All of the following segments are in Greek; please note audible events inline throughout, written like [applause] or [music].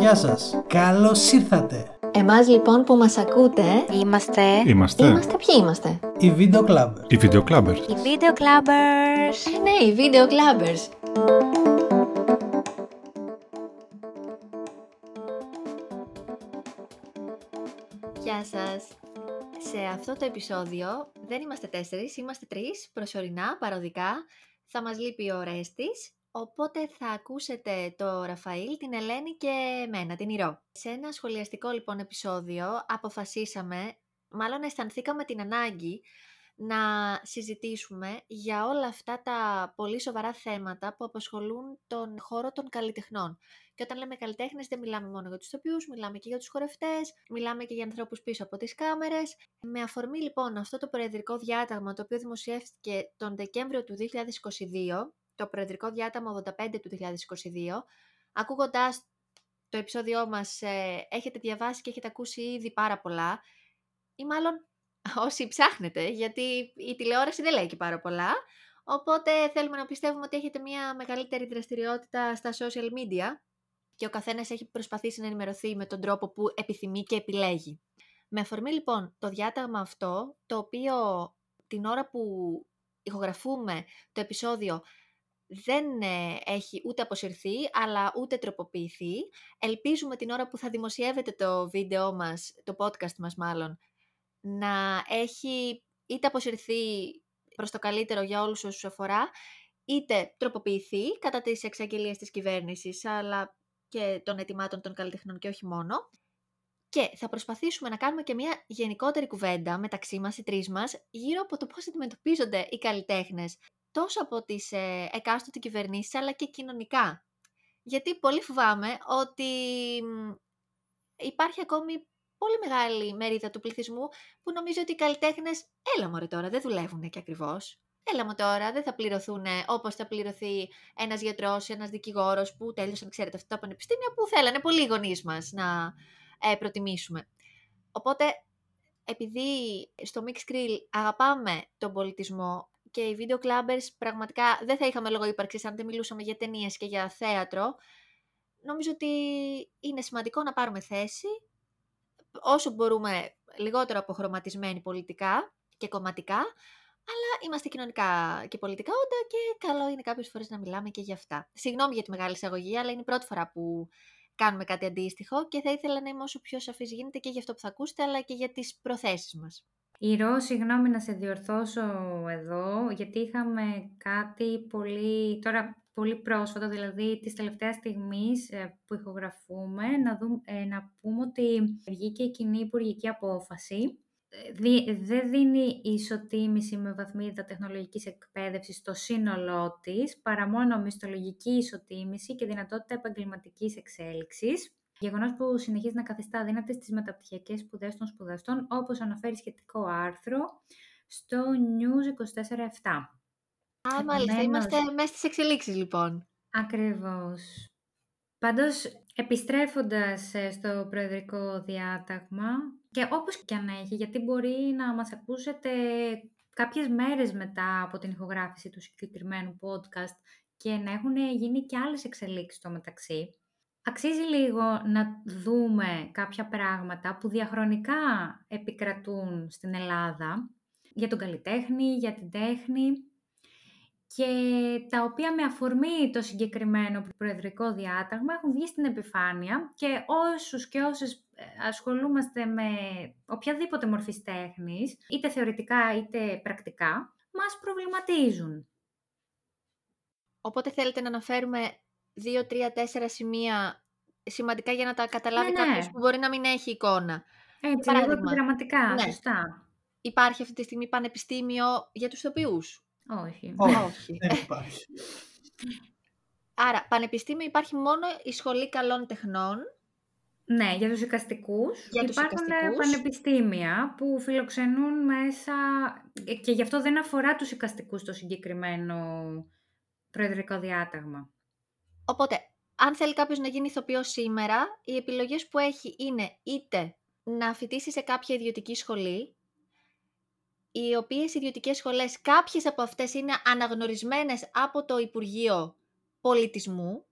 Γεια σας, καλώς ήρθατε. Εμάς λοιπόν που μας ακούτε, Είμαστε Είμαστε είμαστε ποιοι είμαστε; Οι Video Clubbers. οι Video Clubbers. οι Video Clubbers. Ε, ναι, οι Video Clubbers. Γεια σας. Σε αυτό το επεισόδιο δεν είμαστε τέσσερις, είμαστε τρεις, προσωρινά, παροδικά. Θα μας λείπει ο Ρέστης, οπότε θα ακούσετε το Ραφαήλ, την Ελένη και εμένα, την Ηρώ. Σε ένα σχολιαστικό λοιπόν επεισόδιο αποφασίσαμε, μάλλον αισθανθήκαμε την ανάγκη να συζητήσουμε για όλα αυτά τα πολύ σοβαρά θέματα που απασχολούν τον χώρο των καλλιτεχνών. Και όταν λέμε καλλιτέχνες δεν μιλάμε μόνο για τους ηθοποιούς, μιλάμε και για τους χορευτές, μιλάμε και για ανθρώπους πίσω από τις κάμερες. Με αφορμή λοιπόν αυτό το προεδρικό διάταγμα το οποίο δημοσιεύτηκε τον Δεκέμβριο του 2022, το προεδρικό διάταγμα 85 του 2022, ακούγοντας το επεισόδιό μας ε, έχετε διαβάσει και έχετε ακούσει ήδη πάρα πολλά ή μάλλον [laughs] όσοι ψάχνετε, γιατί η τηλεόραση δεν λέει και πάρα πολλά. Οπότε θέλουμε να πιστεύουμε ότι έχετε μια μεγαλύτερη δραστηριότητα στα social media και ο καθένας έχει προσπαθήσει να ενημερωθεί με τον τρόπο που επιθυμεί και επιλέγει. Με αφορμή λοιπόν το διάταγμα αυτό, το οποίο την ώρα που ηχογραφούμε το επεισόδιο δεν ε, έχει ούτε αποσυρθεί, αλλά ούτε τροποποιηθεί. Ελπίζουμε την ώρα που θα δημοσιεύεται το βίντεο μας, το podcast μας μάλλον, να έχει είτε αποσυρθεί προς το καλύτερο για όλους όσους αφορά, είτε τροποποιηθεί κατά τις εξαγγελίες της κυβέρνησης, αλλά και των ετοιμάτων των καλλιτεχνών και όχι μόνο. Και θα προσπαθήσουμε να κάνουμε και μια γενικότερη κουβέντα μεταξύ μας, οι τρεις μας, γύρω από το πώς αντιμετωπίζονται οι καλλιτέχνες, τόσο από τις ε, εκάστοτε κυβερνήσεις, αλλά και κοινωνικά. Γιατί πολύ φοβάμαι ότι μ, υπάρχει ακόμη πολύ μεγάλη μερίδα του πληθυσμού που νομίζει ότι οι καλλιτέχνες, έλα μωρέ τώρα, δεν δουλεύουν και ακριβώς. Έλα μου τώρα, δεν θα πληρωθούν όπως θα πληρωθεί ένας γιατρός, ένας δικηγόρος που τέλειωσαν, ξέρετε, αυτά τα πανεπιστήμια που θέλανε πολλοί γονείς μας να ε, προτιμήσουμε. Οπότε, επειδή στο Mix Grill αγαπάμε τον πολιτισμό και οι video clubbers πραγματικά δεν θα είχαμε λόγο ύπαρξης αν δεν μιλούσαμε για ταινίες και για θέατρο, νομίζω ότι είναι σημαντικό να πάρουμε θέση όσο μπορούμε λιγότερο αποχρωματισμένοι πολιτικά και κομματικά, αλλά είμαστε κοινωνικά και πολιτικά όντα και καλό είναι κάποιες φορές να μιλάμε και για αυτά. Συγγνώμη για τη μεγάλη εισαγωγή, αλλά είναι η πρώτη φορά που κάνουμε κάτι αντίστοιχο και θα ήθελα να είμαι όσο πιο σαφής γίνεται και για αυτό που θα ακούσετε, αλλά και για τις προθέσεις μας. Ηρώ, συγγνώμη να σε διορθώσω εδώ, γιατί είχαμε κάτι πολύ, τώρα πολύ πρόσφατο, δηλαδή της τελευταίας στιγμής ε, που ηχογραφούμε, να, δούμε, ε, να πούμε ότι βγήκε η κοινή υπουργική απόφαση. Ε, δι- δεν δίνει ισοτίμηση με βαθμίδα τεχνολογικής εκπαίδευσης στο σύνολό της, παρά μόνο μισθολογική ισοτίμηση και δυνατότητα επαγγελματικής εξέλιξης. Γεγονός που συνεχίζει να καθιστά αδύνατες τις μεταπτυχιακές σπουδές των σπουδαστών, όπως αναφέρει σχετικό άρθρο στο News 24-7. Α, μάλιστα, Επομένως- είμαστε μέσα στις εξελίξεις λοιπόν. Ακριβώς. Πάντως, επιστρέφοντας ε, στο προεδρικό διάταγμα και όπως και αν έχει, γιατί μπορεί να μας ακούσετε κάποιες μέρες μετά από την ηχογράφηση του συγκεκριμένου podcast και να έχουν γίνει και άλλες εξελίξεις στο μεταξύ. Αξίζει λίγο να δούμε κάποια πράγματα που διαχρονικά επικρατούν στην Ελλάδα για τον καλλιτέχνη, για την τέχνη και τα οποία με αφορμή το συγκεκριμένο προεδρικό διάταγμα έχουν βγει στην επιφάνεια και όσους και όσες ε, ασχολούμαστε με οποιαδήποτε μορφή τέχνης, είτε θεωρητικά είτε πρακτικά, μας προβληματίζουν. Οπότε θέλετε να αναφέρουμε δύο, τρία, τέσσερα σημεία σημαντικά για να τα καταλάβει Ναι, ναι. κάποιος που μπορεί να μην έχει εικόνα. Έτσι, λίγο παράδειγμα, επιγραμματικά, ναι. σωστά. Υπάρχει αυτή τη στιγμή πανεπιστήμιο για τους ηθοποιούς. Όχι. Όχι, Όχι. δεν υπάρχει. [laughs] Άρα, πανεπιστήμιο υπάρχει μόνο η Σχολή Καλών Τεχνών. Ναι, για τους οικαστικούς Για τους υπάρχουν ε, οικαστικούς. πανεπιστήμια που φιλοξενούν μέσα ε, και γι' αυτό δεν αφορά τους οικαστικούς το συγκεκριμένο προεδρικό διάταγμα. Οπότε, αν θέλει κάποιος να γίνει ηθοποιός σήμερα, οι επιλογές που έχει είναι είτε να φοιτήσει σε κάποια ιδιωτική σχολή, οι οποίες ιδιωτικές σχολές, κάποιες από αυτές είναι αναγνωρισμένες από το Υπουργείο Πολιτισμού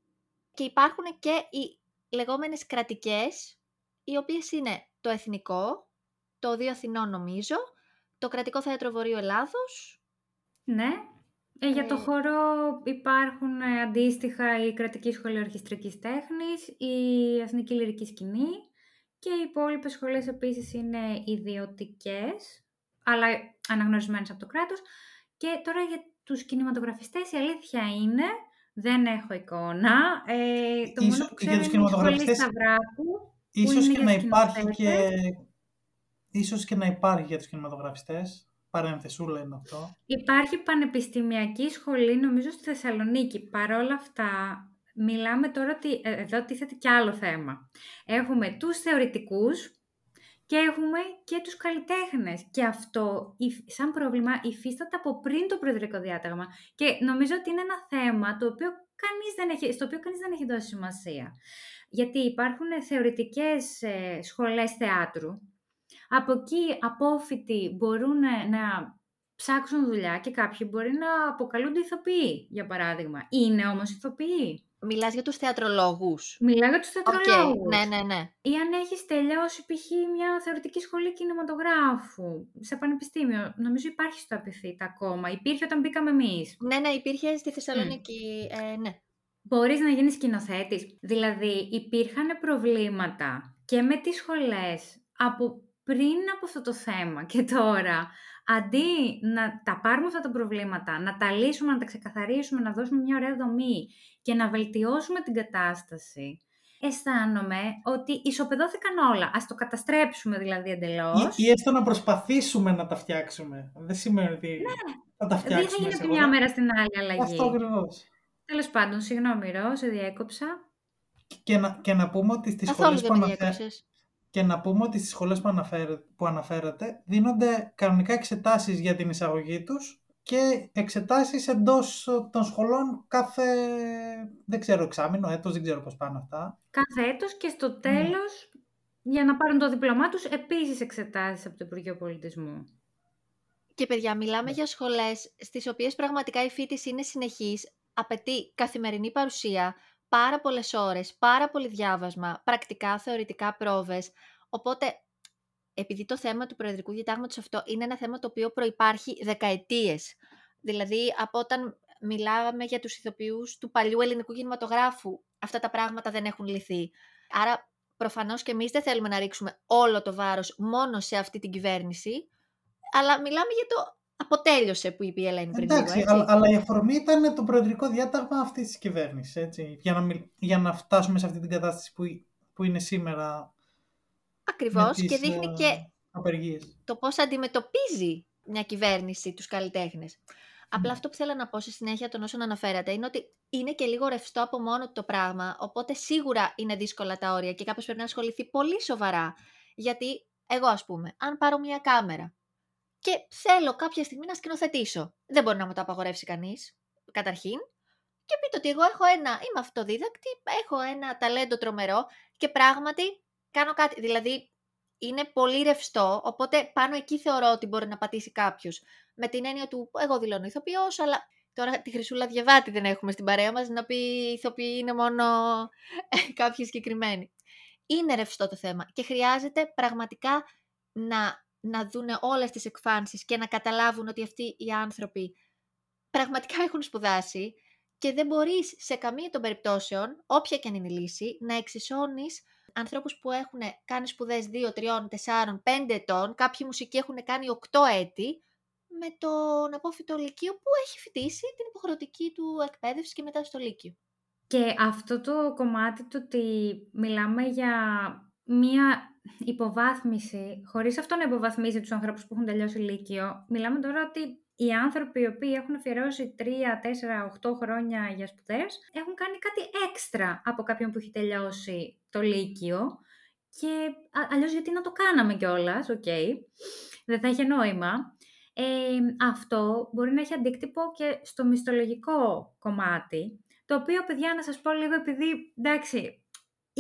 και υπάρχουν και οι λεγόμενες κρατικές, οι οποίες είναι το Εθνικό, το Οδείο Αθηνών νομίζω, το Κρατικό Θέατρο Βορείου Ελλάδος. Ναι. Ε, για το Ε, χώρο υπάρχουν ε, αντίστοιχα η Κρατική Σχολή Ορχιστρικής Τέχνης, η Εθνική Λυρική Σκηνή και οι υπόλοιπες σχολές επίσης είναι ιδιωτικές, αλλά αναγνωρισμένες από το κράτος. Και τώρα για τους κινηματογραφιστές η αλήθεια είναι, δεν έχω εικόνα, ε, το Ίσως- μόνο που για ξέρω τους είναι η σχολή κινηματογραφιστές, Σταυράκου, που Ίσως είναι και για να υπάρχει και... σκηνοθέτες. Ίσως και να υπάρχει για τους κινηματογραφιστές. Παρένθεσούλα είναι αυτό. Υπάρχει πανεπιστημιακή σχολή, νομίζω, στη Θεσσαλονίκη. Παρόλα αυτά, μιλάμε τώρα ότι ε, εδώ τίθεται και άλλο θέμα. Έχουμε τους θεωρητικούς και έχουμε και τους καλλιτέχνες. Και αυτό, υφ- σαν πρόβλημα, υφίσταται από πριν το προεδρικό διάταγμα. Και νομίζω ότι είναι ένα θέμα το οποίο κανείς δεν έχει, στο οποίο κανείς δεν έχει δώσει σημασία. Γιατί υπάρχουν θεωρητικές ε, σχολές θεάτρου, από εκεί απόφοιτοι μπορούν να ψάξουν δουλειά και κάποιοι μπορεί να αποκαλούνται ηθοποιοί, για παράδειγμα. Είναι όμως ηθοποιοί. Μιλάς για τους θεατρολόγους. Μιλάω για τους Οκ, θεατρολόγους. ναι, ναι, ναι. Ή αν έχεις τελειώσει π.χ. μια θεωρητική σχολή κινηματογράφου σε πανεπιστήμιο. Νομίζω υπάρχει στο ΑΠΘ ακόμα. Υπήρχε όταν μπήκαμε εμείς. Ναι, ναι, υπήρχε στη Θεσσαλονίκη, ε, ναι. Μπορείς να γίνεις σκηνοθέτης. Δηλαδή υπήρχαν προβλήματα και με τις σχολές από πριν από αυτό το θέμα και τώρα. Αντί να τα πάρουμε αυτά τα προβλήματα, να τα λύσουμε, να τα ξεκαθαρίσουμε, να δώσουμε μια ωραία δομή και να βελτιώσουμε την κατάσταση, αισθάνομαι ότι ισοπεδώθηκαν όλα. Ας το καταστρέψουμε δηλαδή εντελώς. Ή, ή έστω να προσπαθήσουμε να τα φτιάξουμε. Δεν σημαίνει ότι θα τα Δεν θα φτιάξουμε γίνει από τη σίγουρα. μια μέρα στην άλλη αλλαγή. Αυτό ακριβώς. Τέλος πάντων, συγγνώμη Ρο, σε διέκοψα. Και να, και να πούμε ότι στις Καθόλου σχολές δεν που, με αναφέ... διέκοψες. Και να πούμε ότι στις σχολές που, αναφέρε... που αναφέρατε δίνονται κανονικά εξετάσεις για την εισαγωγή τους και εξετάσεις εντός ε, των σχολών κάθε, δεν ξέρω, εξάμηνο, έτος, δεν ξέρω πώς πάνε αυτά. Κάθε έτος και Ναι. στο τέλος, για να πάρουν το δίπλωμά τους, επίσης εξετάσεις από το Υπουργείο Πολιτισμού. Και παιδιά, μιλάμε Ναι. για σχολές στις οποίες πραγματικά η φίτηση είναι συνεχής, απαιτεί καθημερινή παρουσία, πάρα πολλές ώρες, πάρα πολύ διάβασμα, πρακτικά, θεωρητικά πρόβες. Οπότε, επειδή το θέμα του Προεδρικού Διατάγματος αυτό είναι ένα θέμα το οποίο προϋπάρχει δεκαετίες, δηλαδή από όταν μιλάμε για τους ηθοποιούς του παλιού ελληνικού κινηματογράφου, αυτά τα πράγματα δεν έχουν λυθεί. Άρα, προφανώς και εμείς δεν θέλουμε να ρίξουμε όλο το βάρος μόνο σε αυτή την κυβέρνηση, αλλά μιλάμε για το αποτέλειωσε που είπε η Ελένη πριν λίγο, Εντάξει, έτσι. αλλά, αλλά η αφορμή ήταν το προεδρικό διάταγμα αυτής της κυβέρνησης, έτσι, για να, μιλ... για να φτάσουμε σε αυτή την κατάσταση που, που είναι σήμερα Ακριβώς με και τις, δείχνει ε, και απεργίες. το πώς αντιμετωπίζει μια κυβέρνηση τους καλλιτέχνες. Απλά Ναι. αυτό που θέλω να πω στη συνέχεια των όσων αναφέρατε είναι ότι είναι και λίγο ρευστό από μόνο του το πράγμα, οπότε σίγουρα είναι δύσκολα τα όρια και κάποιος πρέπει να ασχοληθεί πολύ σοβαρά. Γιατί εγώ ας πούμε, αν πάρω μια κάμερα και θέλω κάποια στιγμή να σκηνοθετήσω, δεν μπορεί να μου το απαγορεύσει κανείς, καταρχήν. Και πείτε ότι εγώ έχω ένα, είμαι αυτοδίδακτη, έχω ένα ταλέντο τρομερό και πράγματι κάνω κάτι. Δηλαδή είναι πολύ ρευστό, οπότε πάνω εκεί θεωρώ ότι μπορεί να πατήσει κάποιος. Με την έννοια του, εγώ δηλώνω ηθοποιός, αλλά τώρα τη Χρυσούλα Διαβάτη δεν έχουμε στην παρέα μας να πει ηθοποιοί είναι μόνο κάποιοι συγκεκριμένοι. Είναι ρευστό το θέμα και χρειάζεται πραγματικά να, να δούνε όλες τις εκφάνσεις και να καταλάβουν ότι αυτοί οι άνθρωποι πραγματικά έχουν σπουδάσει και δεν μπορείς σε καμία των περιπτώσεων, όποια και αν είναι η λύση, να εξισώνεις ανθρώπους που έχουν κάνει σπουδές 2, 3, 4, 5 ετών, κάποιοι μουσικοί έχουν κάνει 8 έτη, με τον απόφυτο Λυκείο που έχει φοιτήσει την υποχρεωτική του εκπαίδευση και μετά στο Λύκειο. Και αυτό το κομμάτι του ότι μιλάμε για μία υποβάθμιση, χωρίς αυτό να υποβαθμίσει τους ανθρώπους που έχουν τελειώσει Λύκειο, μιλάμε τώρα ότι οι άνθρωποι οι οποίοι έχουν αφιερώσει 3, 4, 8 χρόνια για σπουδές έχουν κάνει κάτι έξτρα από κάποιον που έχει τελειώσει το Λύκειο και α, αλλιώς γιατί να το κάναμε κιόλας, οκ, δεν θα είχε νόημα. Ε, αυτό μπορεί να έχει αντίκτυπο και στο μισθολογικό κομμάτι, το οποίο, παιδιά, να σας πω λίγο, επειδή, εντάξει,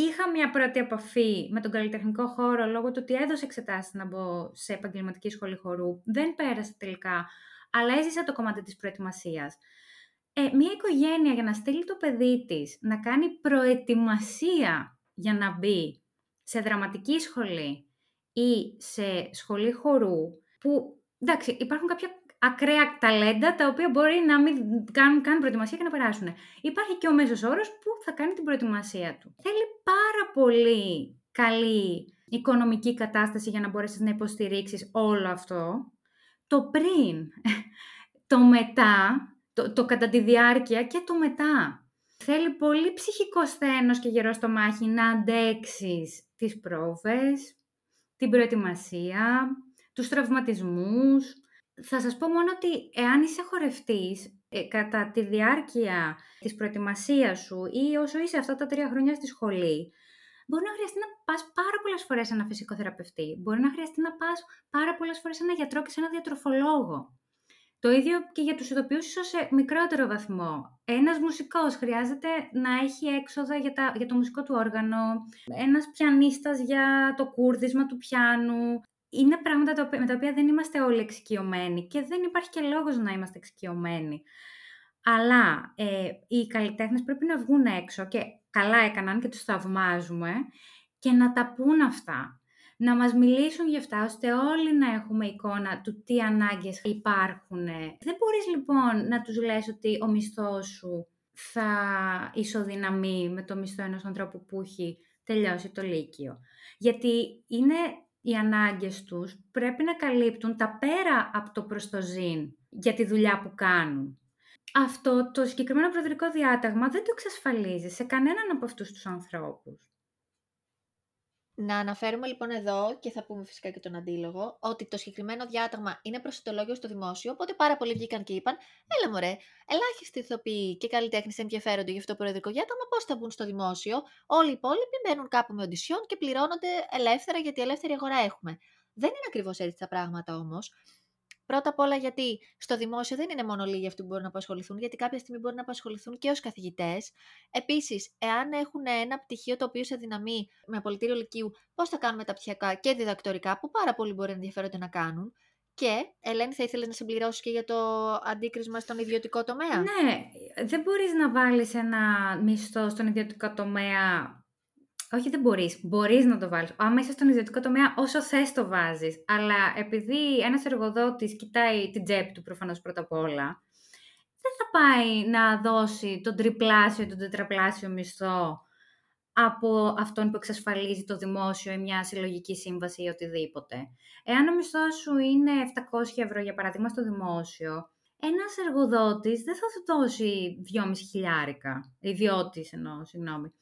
είχα μια πρώτη επαφή με τον καλλιτεχνικό χώρο λόγω του ότι έδωσε εξετάσεις να μπω σε επαγγελματική σχολή χορού. Δεν πέρασε τελικά, αλλά έζησα το κομμάτι της προετοιμασίας. Ε, μια οικογένεια για να στείλει το παιδί της να κάνει προετοιμασία για να μπει σε δραματική σχολή ή σε σχολή χορού, που εντάξει, υπάρχουν κάποια ακραία ταλέντα τα οποία μπορεί να μην κάνουν καν προετοιμασία και να περάσουν. Υπάρχει και ο μέσος όρος που θα κάνει την προετοιμασία του. Θέλει πάρα πολύ καλή οικονομική κατάσταση για να μπορέσεις να υποστηρίξεις όλο αυτό. Το πριν, [laughs] το μετά, το, το κατά τη διάρκεια και το μετά. Θέλει πολύ ψυχικό σθένος και γερό στο μάχη να αντέξεις τις πρόβες, την προετοιμασία, τους τραυματισμούς. Θα σας πω μόνο ότι εάν είσαι χορευτής, ε, κατά τη διάρκεια της προετοιμασίας σου ή όσο είσαι αυτά τα τρία χρόνια στη σχολή, μπορεί να χρειαστεί να πας πάρα πολλές φορές σε ένα φυσικό θεραπευτή, μπορεί να χρειαστεί να πας πάρα πολλές φορές σε ένα γιατρό και σε ένα διατροφολόγο. Το ίδιο και για τους ηθοποιούς ίσως σε μικρότερο βαθμό. Ένας μουσικός χρειάζεται να έχει έξοδα για, τα, για το μουσικό του όργανο, ένας πιανίστας για το κούρδισμα του πιάνου. Είναι πράγματα με τα οποία δεν είμαστε όλοι εξοικειωμένοι και δεν υπάρχει και λόγος να είμαστε εξοικειωμένοι. Αλλά ε, οι καλλιτέχνες πρέπει να βγουν έξω και καλά έκαναν και τους θαυμάζουμε και να τα πούν αυτά να μας μιλήσουν για αυτά, ώστε όλοι να έχουμε εικόνα του τι ανάγκες υπάρχουν. Δεν μπορείς λοιπόν να τους λες ότι ο μισθός σου θα ισοδυναμεί με το μισθό ενός ανθρώπου που έχει τελειώσει το Λύκειο. Γιατί είναι οι ανάγκες τους πρέπει να καλύπτουν τα πέρα από το προστοζήν για τη δουλειά που κάνουν. Αυτό το συγκεκριμένο προεδρικό διάταγμα δεν το εξασφαλίζει σε κανέναν από αυτούς τους ανθρώπους. Να αναφέρουμε λοιπόν εδώ, και θα πούμε φυσικά και τον αντίλογο, ότι το συγκεκριμένο διάταγμα είναι προσιτολόγιο στο δημόσιο, οπότε πάρα πολλοί βγήκαν και είπαν: Έλα μωρέ, ελάχιστοι ηθοποιοί και καλλιτέχνες ενδιαφέρονται για αυτό το προεδρικό διάταγμα, πώς θα μπουν στο δημόσιο; Όλοι οι υπόλοιποι μπαίνουν κάπου με οντισιόν και πληρώνονται ελεύθερα γιατί ελεύθερη αγορά έχουμε. Δεν είναι ακριβώς έτσι τα πράγματα όμως. Πρώτα απ' όλα γιατί στο δημόσιο δεν είναι μόνο λίγοι αυτοί που μπορούν να απασχοληθούν, γιατί κάποια στιγμή μπορούν να απασχοληθούν και ως καθηγητές. Επίσης, εάν έχουν ένα πτυχίο το οποίο σε δυναμεί με απολυτήριο λυκείου, πώς θα κάνουν μεταπτυχιακά και διδακτορικά, που πάρα πολλοί μπορεί να ενδιαφέρονται να κάνουν. Και, Ελένη, θα ήθελες να συμπληρώσεις και για το αντίκρισμα στον ιδιωτικό τομέα; Ναι, δεν μπορείς να βάλεις ένα μισθό στον ιδιωτικό τομέα όχι, δεν μπορείς. Μπορείς να το βάλεις. Άμα είσαι στον ιδιωτικό τομέα, όσο θες το βάζεις. Αλλά επειδή ένας εργοδότης κοιτάει την τσέπη του προφανώς πρώτα απ' όλα, δεν θα πάει να δώσει τον τριπλάσιο ή τον τετραπλάσιο μισθό από αυτόν που εξασφαλίζει το δημόσιο ή μια συλλογική σύμβαση ή οτιδήποτε. Εάν ο μισθός σου είναι 700 ευρώ, για παράδειγμα, στο δημόσιο, ένας εργοδότης δεν θα σου δώσει 2,5 χιλιάρικα, ιδιώτης εννοώ, συγγνώμη.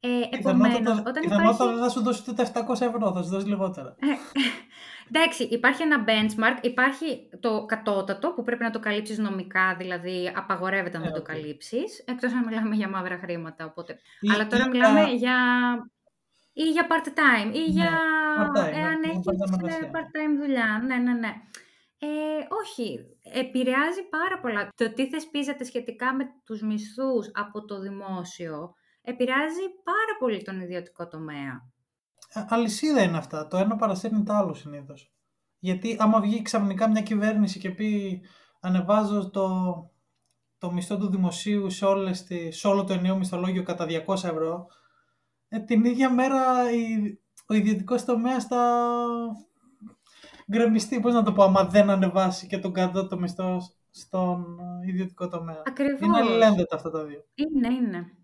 Ε, Επομένως, όταν υπάρχει... δεν θα σου δώσει ούτε 700 ευρώ, θα σου δώσει λιγότερα. Ε, εντάξει, υπάρχει ένα benchmark, υπάρχει το κατώτατο που πρέπει να το καλύψεις νομικά, δηλαδή απαγορεύεται να ε, το καλύψεις. Εκτός αν μιλάμε για μαύρα χρήματα. Οπότε... Αλλά τώρα μιλάμε για. ή για part-time, ή ναι, για. Part-time, εάν ναι, έχεις part-time δουλειά. Ναι, ναι, ναι. Ε, όχι, επηρεάζει πάρα πολλά. Το τι θεσπίζεται σχετικά με τους μισθούς από το δημόσιο επηρεάζει πάρα πολύ τον ιδιωτικό τομέα. Α, αλυσίδα είναι αυτά. Το ένα παρασύρνει το άλλο συνήθως. Γιατί άμα βγει ξαφνικά μια κυβέρνηση και πει ανεβάζω το, το μισθό του δημοσίου σε, όλες τις, σε όλο το ενιαίο μισθολόγιο κατά 200 ευρώ, ε, την ίδια μέρα η, ο ιδιωτικός τομέας θα γκρεμιστεί, πώς να το πω, άμα δεν ανεβάσει και τον κάτω το μισθό στον ιδιωτικό τομέα. Ακριβώς. Είναι αλληλένδετα αυτά τα δύο. Είναι, είναι.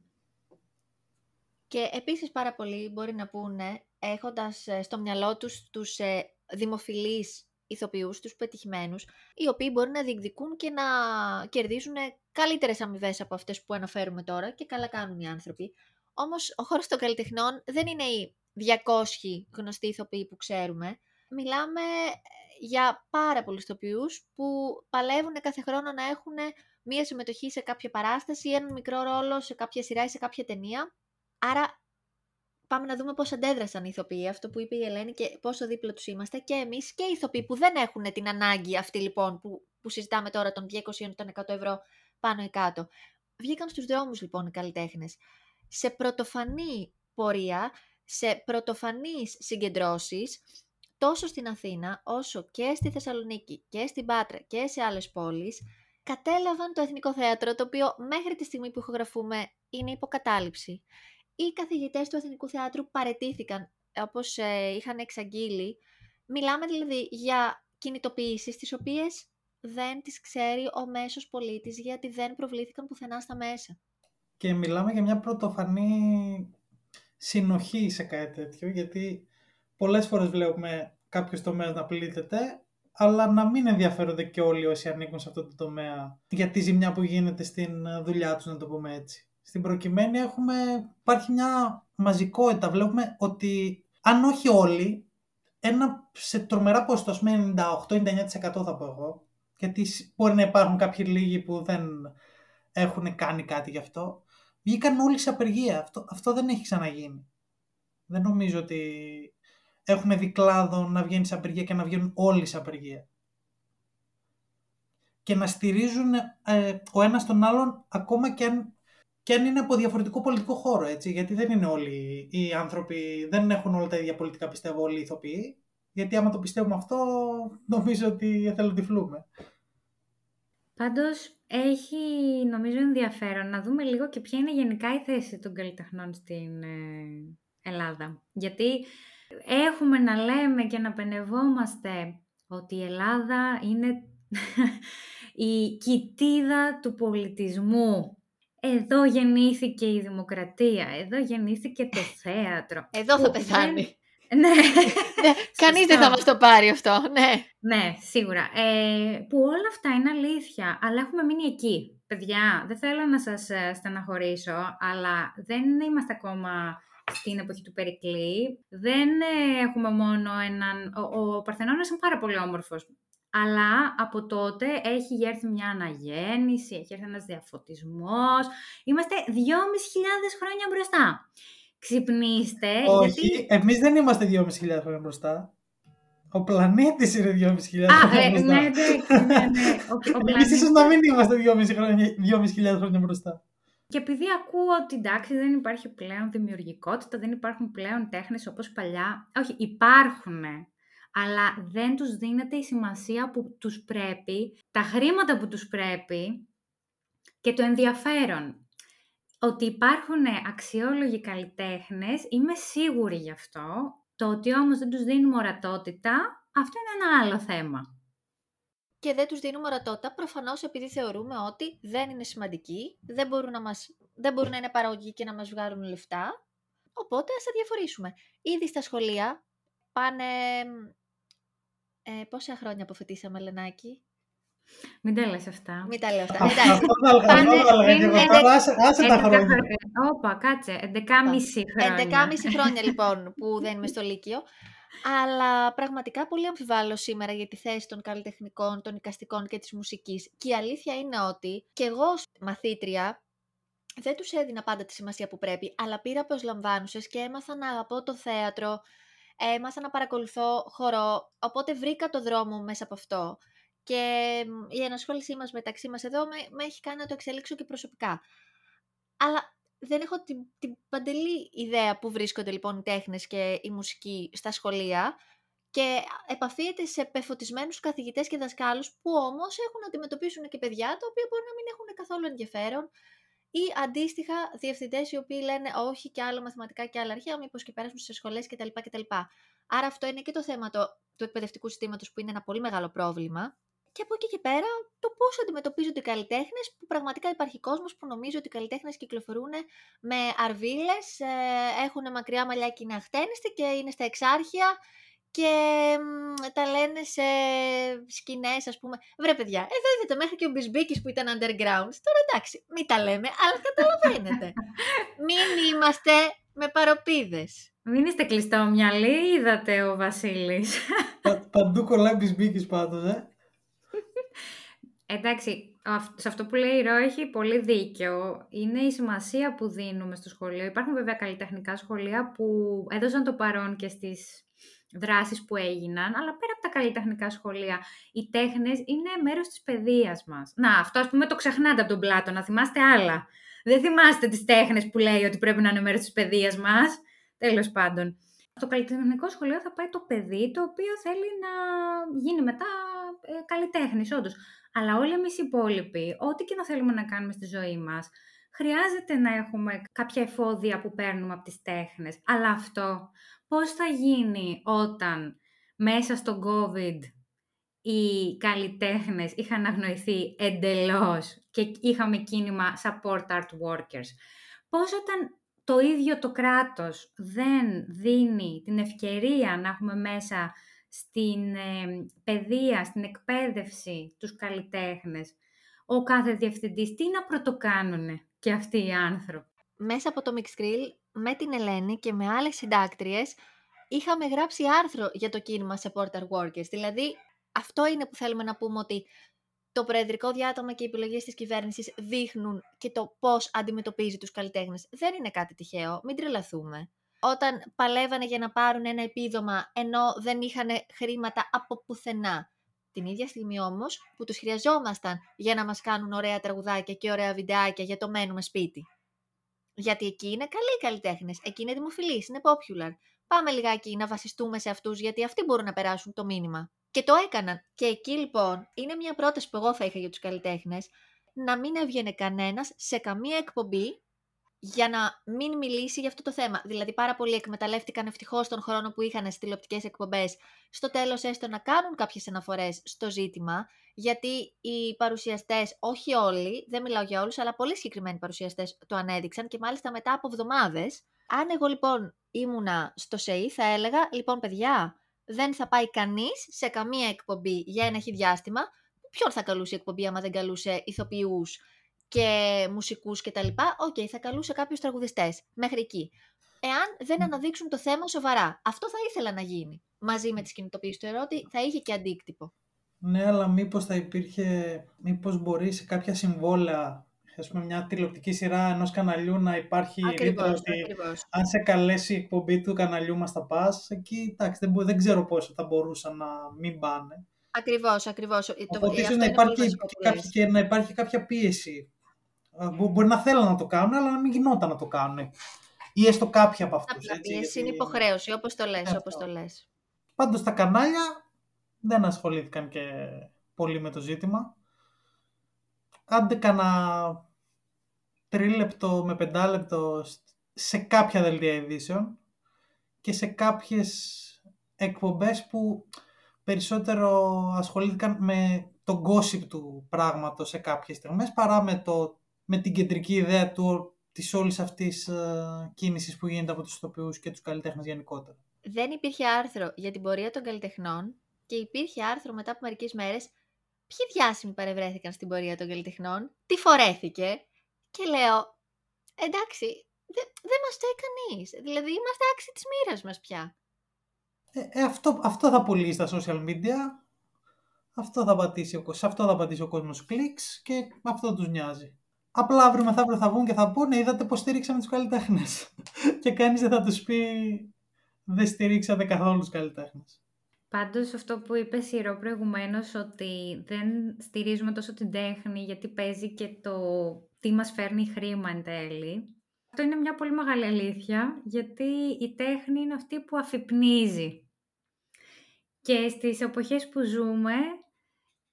Και επίσης πάρα πολλοί μπορεί να πούνε, έχοντας ε, στο μυαλό τους τους ε, δημοφιλείς ηθοποιούς, τους πετυχημένους, οι οποίοι μπορεί να διεκδικούν και να κερδίζουν καλύτερες αμοιβές από αυτές που αναφέρουμε τώρα και καλά κάνουν οι άνθρωποι. Όμως ο χώρος των καλλιτεχνών δεν είναι οι 200 γνωστοί ηθοποιοί που ξέρουμε. Μιλάμε ε, για πάρα πολλούς ηθοποιούς που παλεύουν κάθε χρόνο να έχουν μία συμμετοχή σε κάποια παράσταση ή έναν μικρό ρόλο σε κάποια σειρά ή σε κάποια ταινία Άρα πάμε να δούμε πώς αντέδρασαν οι ηθοποιοί, αυτό που είπε η Ελένη και πόσο δίπλα τους είμαστε και εμείς και οι ηθοποιοί που δεν έχουν την ανάγκη αυτή λοιπόν που, που συζητάμε τώρα των 200 των 100 ευρώ πάνω ή κάτω. Βγήκαν στους δρόμους λοιπόν οι καλλιτέχνες. Σε πρωτοφανή πορεία, σε πρωτοφανείς συγκεντρώσεις, τόσο στην Αθήνα όσο και στη Θεσσαλονίκη και στην Πάτρα και σε άλλες πόλεις, κατέλαβαν το Εθνικό Θέατρο, το οποίο μέχρι τη στιγμή που ηχογραφούμε είναι υποκατάληψη οι καθηγητές του Εθνικού Θεάτρου παρετήθηκαν, όπως ε, είχαν εξαγγείλει. Μιλάμε δηλαδή για κινητοποιήσεις τις οποίες δεν τις ξέρει ο μέσος πολίτης γιατί δεν προβλήθηκαν πουθενά στα μέσα. Και μιλάμε για μια πρωτοφανή συνοχή σε κάτι τέτοιο, γιατί πολλές φορές βλέπουμε κάποιος τομέας να πλήττεται, αλλά να μην ενδιαφέρονται και όλοι όσοι ανήκουν σε αυτό το τομέα για τη ζημιά που γίνεται στην δουλειά τους, να το πούμε έτσι. Στην προκειμένη έχουμε, υπάρχει μια μαζικότητα. Βλέπουμε ότι αν όχι όλοι, ένα σε τρομερά ποσοστό, με 98-99% θα πω εγώ, γιατί μπορεί να υπάρχουν κάποιοι λίγοι που δεν έχουν κάνει κάτι γι' αυτό, βγήκαν όλοι σε απεργία. Αυτό, αυτό δεν έχει ξαναγίνει. Δεν νομίζω ότι έχουμε δει κλάδο να βγαίνει σε απεργία και να βγαίνουν όλοι σε απεργία. Και να στηρίζουν ε, ο ένας τον άλλον ακόμα και αν, και αν είναι από διαφορετικό πολιτικό χώρο, έτσι. Γιατί δεν είναι όλοι οι άνθρωποι, δεν έχουν όλα τα ίδια πολιτικά πιστεύω όλοι οι ηθοποιοί. Γιατί άμα το πιστεύουμε αυτό, νομίζω ότι εθελοντυφλούμε. Πάντως, έχει νομίζω ενδιαφέρον να δούμε λίγο και ποια είναι γενικά η θέση των καλλιτεχνών στην ε, Ελλάδα. Γιατί έχουμε να λέμε και να πενευόμαστε ότι η Ελλάδα είναι [laughs] η κοιτίδα του πολιτισμού. Εδώ γεννήθηκε η δημοκρατία, εδώ γεννήθηκε το θέατρο. Εδώ θα πεθάνει. Ναι. ναι. [laughs] Κανείς δεν θα μας το πάρει αυτό, ναι. Ναι, σίγουρα. Ε, που όλα αυτά είναι αλήθεια, αλλά έχουμε μείνει εκεί. Παιδιά, δεν θέλω να σας ε, στεναχωρήσω, αλλά δεν είμαστε ακόμα στην εποχή του Περικλή. Δεν ε, έχουμε μόνο έναν... Ο, ο Παρθενώνας είναι πάρα πολύ όμορφος. Αλλά από τότε έχει έρθει μια αναγέννηση, έχει έρθει ένας διαφωτισμός. Είμαστε 2.500 χρόνια μπροστά. Ξυπνήστε. Όχι, γιατί... εμείς δεν είμαστε 2.500 χρόνια μπροστά. Ο πλανήτης είναι 2.500 χρόνια ε, μπροστά. ναι, ναι, ναι, ναι. Ο, ο Εμείς πλανήτης- ίσως να μην είμαστε 2.500 χρόνια, 2.500 χρόνια μπροστά. Και επειδή ακούω ότι εντάξει δεν υπάρχει πλέον δημιουργικότητα, δεν υπάρχουν πλέον τέχνες όπως παλιά. Όχι, υπάρχουν, αλλά δεν τους δίνεται η σημασία που τους πρέπει, τα χρήματα που τους πρέπει και το ενδιαφέρον. Ότι υπάρχουν αξιόλογοι καλλιτέχνες, είμαι σίγουρη γι' αυτό. Το ότι όμως δεν τους δίνουμε ορατότητα, αυτό είναι ένα άλλο θέμα. Και δεν τους δίνουμε ορατότητα προφανώς επειδή θεωρούμε ότι δεν είναι σημαντικοί, δεν μπορούν να, μας, δεν μπορούν να είναι παραγωγικοί και να μας βγάλουν λεφτά, οπότε ας τα διαφορήσουμε. Ήδη στα σχολεία πάνε... Ε, πόσα χρόνια αποφοιτήσαμε, Λενάκη; Μην τα λες αυτά. Μην τα λέω αυτά. Αυτό Εντάξει, θα έλεγα, αυτό Πάνε- θα έλεγα και εγώ. είναι- Τώρα άσε- άσε τα 11 χρόνια. χρόνια. Όπα, κάτσε. 11,5 χρόνια. 11,5 χρόνια λοιπόν που δεν είμαι στο Λύκειο. Αλλά πραγματικά πολύ αμφιβάλλω σήμερα για τη θέση των καλλιτεχνικών, των οικαστικών και της μουσικής. Και η αλήθεια είναι ότι και εγώ ως μαθήτρια δεν τους έδινα πάντα τη σημασία που πρέπει, αλλά πήρα προσλαμβάνουσες και έμαθα να αγαπώ το θέατρο, έμαθα να παρακολουθώ χορό, οπότε βρήκα το δρόμο μου μέσα από αυτό. Και μ, η ενασχόλησή μας μεταξύ μας εδώ με, με έχει κάνει να το εξελίξω και προσωπικά. Αλλά δεν έχω την, την παντελή ιδέα που βρίσκονται λοιπόν οι τέχνες και η μουσική στα σχολεία και επαφίεται σε πεφωτισμένους καθηγητές και δασκάλους που όμως έχουν να αντιμετωπίσουν και παιδιά τα οποία μπορεί να μην έχουν καθόλου ενδιαφέρον ή αντίστοιχα διευθυντές οι οποίοι λένε όχι και άλλα μαθηματικά και άλλα αρχαία, μήπως και πέρασουν σε σχολές κτλ. κτλ. Άρα αυτό είναι και το θέμα το, του εκπαιδευτικού συστήματος που είναι ένα πολύ μεγάλο πρόβλημα. Και από εκεί και πέρα το πώς αντιμετωπίζονται οι καλλιτέχνες, που πραγματικά υπάρχει κόσμος που νομίζει ότι οι καλλιτέχνες κυκλοφορούν με αρβίλες, ε, έχουν μακριά μαλλιά και είναι αχτένιστοι και είναι στα εξάρχεια και μ, τα λένε σε σκηνές ας πούμε. Βρε παιδιά, εδώ είδατε μέχρι και ο Μπισμπίκης που ήταν underground. Τώρα εντάξει, μην τα λέμε, αλλά καταλαβαίνετε. [laughs] μην είμαστε με παροπίδες. Μην είστε κλειστόμυαλοι, είδατε ο Βασίλης. Πα- Παντού κολλάει μπισμπίκης πάντως, ε. Εντάξει, αυ- σε αυτό που λέει η Ρο έχει πολύ δίκιο. Είναι η σημασία που δίνουμε στο σχολείο. Υπάρχουν βέβαια καλλιτεχνικά σχολεία που έδωσαν το παρόν και στις δράσεις που έγιναν, αλλά πέρα από τα καλλιτεχνικά σχολεία, οι τέχνες είναι μέρος της παιδείας μας. Να, αυτό ας πούμε το ξεχνάτε από τον Πλάτο, να θυμάστε άλλα. Δεν θυμάστε τις τέχνες που λέει ότι πρέπει να είναι μέρος της παιδείας μας. Τέλος πάντων. Στο καλλιτεχνικό σχολείο θα πάει το παιδί το οποίο θέλει να γίνει μετά ε, καλλιτέχνης, όντως. Αλλά όλοι εμείς οι υπόλοιποι, ό,τι και να θέλουμε να κάνουμε στη ζωή μας, χρειάζεται να έχουμε κάποια εφόδια που παίρνουμε από τις τέχνες. Αλλά αυτό πώς θα γίνει όταν μέσα στο COVID οι καλλιτέχνες είχαν αγνοηθεί εντελώς και είχαμε κίνημα support art workers; Πώς όταν το ίδιο το κράτος δεν δίνει την ευκαιρία να έχουμε μέσα στην ε, παιδεία, στην εκπαίδευση τους καλλιτέχνες, ο κάθε διευθυντής τι να πρωτοκάνουνε; Και αυτοί οι άνθρωποι. Μέσα από το Mixcrill, με την Ελένη και με άλλες συντάκτριες, είχαμε γράψει άρθρο για το κίνημα Support Workers. Δηλαδή, αυτό είναι που θέλουμε να πούμε ότι το προεδρικό διάτομα και οι επιλογές της κυβέρνησης δείχνουν και το πώς αντιμετωπίζει τους καλλιτέχνες. Δεν είναι κάτι τυχαίο, μην τρελαθούμε. Όταν παλεύανε για να πάρουν ένα επίδομα ενώ δεν είχαν χρήματα από πουθενά. Την ίδια στιγμή όμως που τους χρειαζόμασταν για να μας κάνουν ωραία τραγουδάκια και ωραία βιντεάκια για το μένουμε σπίτι. Γιατί εκεί είναι καλοί οι καλλιτέχνες, εκεί είναι δημοφιλείς, είναι popular. Πάμε λιγάκι να βασιστούμε σε αυτούς, γιατί αυτοί μπορούν να περάσουν το μήνυμα. Και το έκαναν. Και εκεί λοιπόν είναι μια πρόταση που εγώ θα είχα για τους καλλιτέχνες, να μην έβγαινε κανένας σε καμία εκπομπή για να μην μιλήσει για αυτό το θέμα. Δηλαδή, πάρα πολλοί εκμεταλλεύτηκαν ευτυχώς τον χρόνο που είχαν στις τηλεοπτικές εκπομπές, στο τέλος έστω να κάνουν κάποιες αναφορές στο ζήτημα, γιατί οι παρουσιαστές, όχι όλοι, δεν μιλάω για όλους, αλλά πολύ συγκεκριμένοι παρουσιαστές το ανέδειξαν και μάλιστα μετά από εβδομάδες. Αν εγώ λοιπόν ήμουνα στο ΣΕΙ, θα έλεγα: Λοιπόν, παιδιά, δεν θα πάει κανείς σε καμία εκπομπή για ένα διάστημα. Ποιον θα καλούσε η εκπομπή άμα δεν καλούσε ηθοποιούς και μουσικούς και τα λοιπά, OK, okay, θα καλούσε κάποιους τραγουδιστές, μέχρι εκεί. Εάν δεν αναδείξουν το θέμα σοβαρά. Αυτό θα ήθελα να γίνει. Μαζί με τις κινητοποιήσεις του ερώτη θα είχε και αντίκτυπο. Ναι, αλλά μήπως θα υπήρχε, μήπως μπορεί σε κάποια συμβόλαια ας πούμε, μια τηλεοπτική σειρά ενός καναλιού να υπάρχει ακριβώς, ότι αν σε καλέσει η εκπομπή του καναλιού μας θα πας, εκεί εντάξει, δεν, δεν ξέρω πόσο θα μπορούσαν να μην πάνε. Ακριβώς, ακριβώς. Οπότε ίσως να υπάρχει, και, να υπάρχει κάποια πίεση. Μπορεί να θέλουν να το κάνουν, αλλά να μην γινόταν να το κάνουν. Ή έστω κάποια από αυτούς. Απλά πίεση είναι υποχρέωση, όπως το λες, όπως το λες. Πάντως τα κανάλια δεν ασχολήθηκαν και πολύ με το ζήτημα κάντε κανένα τρίλεπτο με πεντάλεπτο σε κάποια δελτία ειδήσεων και σε κάποιες εκπομπές που περισσότερο ασχολήθηκαν με τον gossip του πράγματος σε κάποιες στιγμές παρά με, το, με την κεντρική ιδέα του, της όλης αυτής uh, κίνησης που γίνεται από τους ηθοποιούς και τους καλλιτέχνες γενικότερα. Δεν υπήρχε άρθρο για την πορεία των καλλιτεχνών και υπήρχε άρθρο μετά από μερικές μέρες ποιοι διάσημοι παρευρέθηκαν στην πορεία των καλλιτεχνών, τι φορέθηκε και λέω, εντάξει, δεν δε μας φταίει κανείς, δηλαδή είμαστε άξιοι της μοίρας μας πια. Ε, ε, αυτό, αυτό θα πουλήσει στα social media, αυτό θα πατήσει ο, σε αυτό θα πατήσει ο κόσμος κλικς και αυτό τους νοιάζει. Απλά αύριο μεθαύριο θα βγουν και θα πούνε είδατε πως στηρίξαμε τους καλλιτέχνες. [laughs] και κανείς δεν θα τους πει δεν στηρίξατε καθόλου τους καλλιτέχνες. Πάντως αυτό που είπε Σιρό προηγουμένως ότι δεν στηρίζουμε τόσο την τέχνη γιατί παίζει και το τι μας φέρνει χρήμα εν τέλει. Αυτό είναι μια πολύ μεγάλη αλήθεια γιατί η τέχνη είναι αυτή που αφυπνίζει. Και στις εποχές που ζούμε,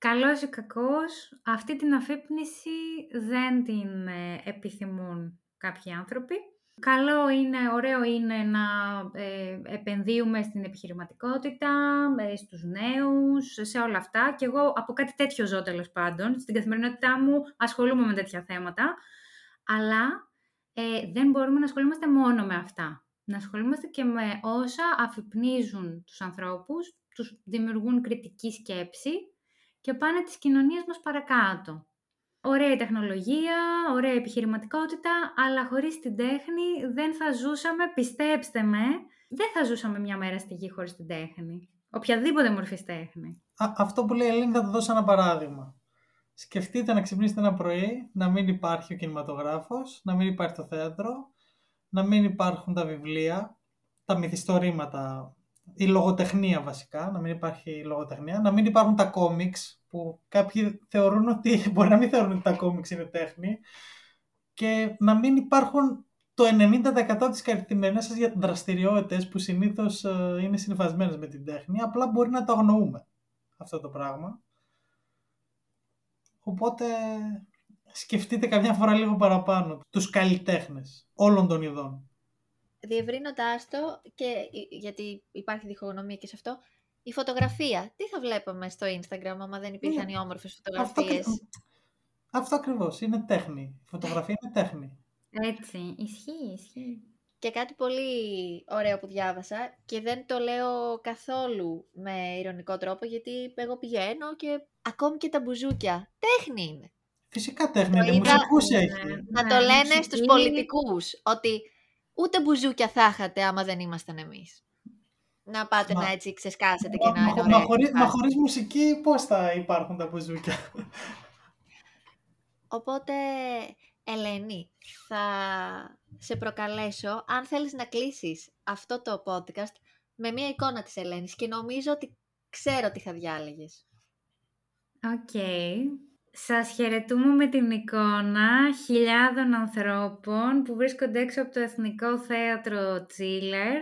καλός ή κακός, αυτή την αφύπνιση δεν την ε, επιθυμούν κάποιοι άνθρωποι. Καλό είναι, ωραίο είναι να ε, επενδύουμε στην επιχειρηματικότητα, ε, στους νέους, σε όλα αυτά. Και εγώ από κάτι τέτοιο ζω τέλος πάντων. Στην καθημερινότητά μου ασχολούμαι με τέτοια θέματα. Αλλά ε, δεν μπορούμε να ασχολούμαστε μόνο με αυτά. Να ασχολούμαστε και με όσα αφυπνίζουν τους ανθρώπους, τους δημιουργούν κριτική σκέψη και πάνε τις κοινωνίες μας παρακάτω. Ωραία η τεχνολογία, ωραία η επιχειρηματικότητα, αλλά χωρίς την τέχνη δεν θα ζούσαμε, πιστέψτε με, δεν θα ζούσαμε μια μέρα στη γη χωρίς την τέχνη. Οποιαδήποτε μορφή τέχνη. Α, αυτό που λέει η Ελένη θα το δώσω ένα παράδειγμα. Σκεφτείτε να ξυπνήσετε ένα πρωί, να μην υπάρχει ο κινηματογράφος, να μην υπάρχει το θέατρο, να μην υπάρχουν τα βιβλία, τα μυθιστορήματα, η λογοτεχνία βασικά, να μην υπάρχει λογοτεχνία, να μην υπάρχουν τα κόμιξ, που κάποιοι θεωρούν ότι [laughs] μπορεί να μην θεωρούν ότι τα κόμιξ είναι τέχνη και να μην υπάρχουν το 90% της καθημερινής σας για δραστηριότητες που συνήθως ε, είναι συνειφασμένες με την τέχνη, απλά μπορεί να το αγνοούμε αυτό το πράγμα. Οπότε σκεφτείτε καμιά φορά λίγο παραπάνω τους καλλιτέχνες όλων των ειδών. Διευρύνοντάς το, και γιατί υπάρχει διχογνωμία και σε αυτό, η φωτογραφία. Τι θα βλέπαμε στο Instagram άμα δεν υπήρχαν Ναι. οι όμορφες Αυτό, φωτογραφίες; ακριβ- αυτό ακριβώς, είναι τέχνη. Η φωτογραφία είναι τέχνη. Έτσι, ισχύει, ισχύει. Και κάτι πολύ ωραίο που διάβασα και δεν το λέω καθόλου με ηρωνικό τρόπο γιατί εγώ πηγαίνω και ακόμη και τα μπουζούκια. Τέχνη είναι. Φυσικά τέχνη Το είναι, είδα- μουσικούς Ναι, έχει. Να ναι, το λένε μουσική. στους πολιτικούς ότι ούτε μπουζούκια θα είχατε άμα δεν ήμασταν εμείς. Να πάτε Μα- να έτσι ξεσκάσετε και Μα, να είναι μα, ωραία. μα, χωρίς, η μα φάση. χωρίς μουσική πώς θα υπάρχουν τα μπουζούκια; Οπότε, Ελένη, θα σε προκαλέσω αν θέλεις να κλείσεις αυτό το podcast με μια εικόνα της Ελένης και νομίζω ότι ξέρω τι θα διάλεγες. Οκ. Σας χαιρετούμε με την εικόνα χιλιάδων ανθρώπων που βρίσκονται έξω από το Εθνικό Θέατρο Τσίλερ.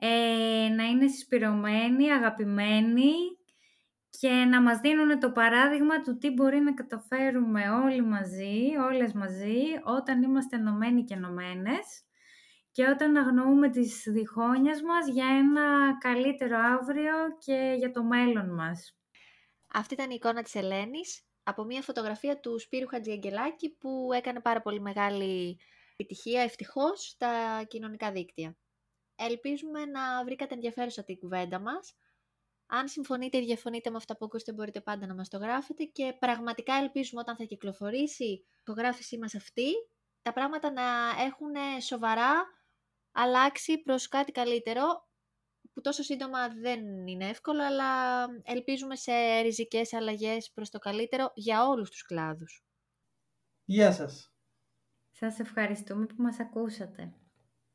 Ε, να είναι συσπειρωμένοι, αγαπημένοι και να μας δίνουν το παράδειγμα του τι μπορεί να καταφέρουμε όλοι μαζί, όλες μαζί, όταν είμαστε ενωμένοι και ενωμένες και όταν αγνοούμε τις διχόνοιες μας για ένα καλύτερο αύριο και για το μέλλον μας. Αυτή ήταν η εικόνα της Ελένης από μια φωτογραφία του Σπύρου Χατζιαγγελάκη που έκανε πάρα πολύ μεγάλη επιτυχία ευτυχώς στα κοινωνικά δίκτυα. Ελπίζουμε να βρήκατε ενδιαφέρουσα την κουβέντα μας. Αν συμφωνείτε ή διαφωνείτε με αυτά που ακούσετε μπορείτε πάντα να μας το γράφετε και πραγματικά ελπίζουμε όταν θα κυκλοφορήσει η φωτογράφησή μας αυτή τα πράγματα να έχουν σοβαρά αλλάξει προς κάτι καλύτερο που τόσο σύντομα δεν είναι εύκολο, αλλά ελπίζουμε σε ριζικές αλλαγές προς το καλύτερο για όλους τους κλάδους. Γεια σας. Σας ευχαριστούμε που μας ακούσατε.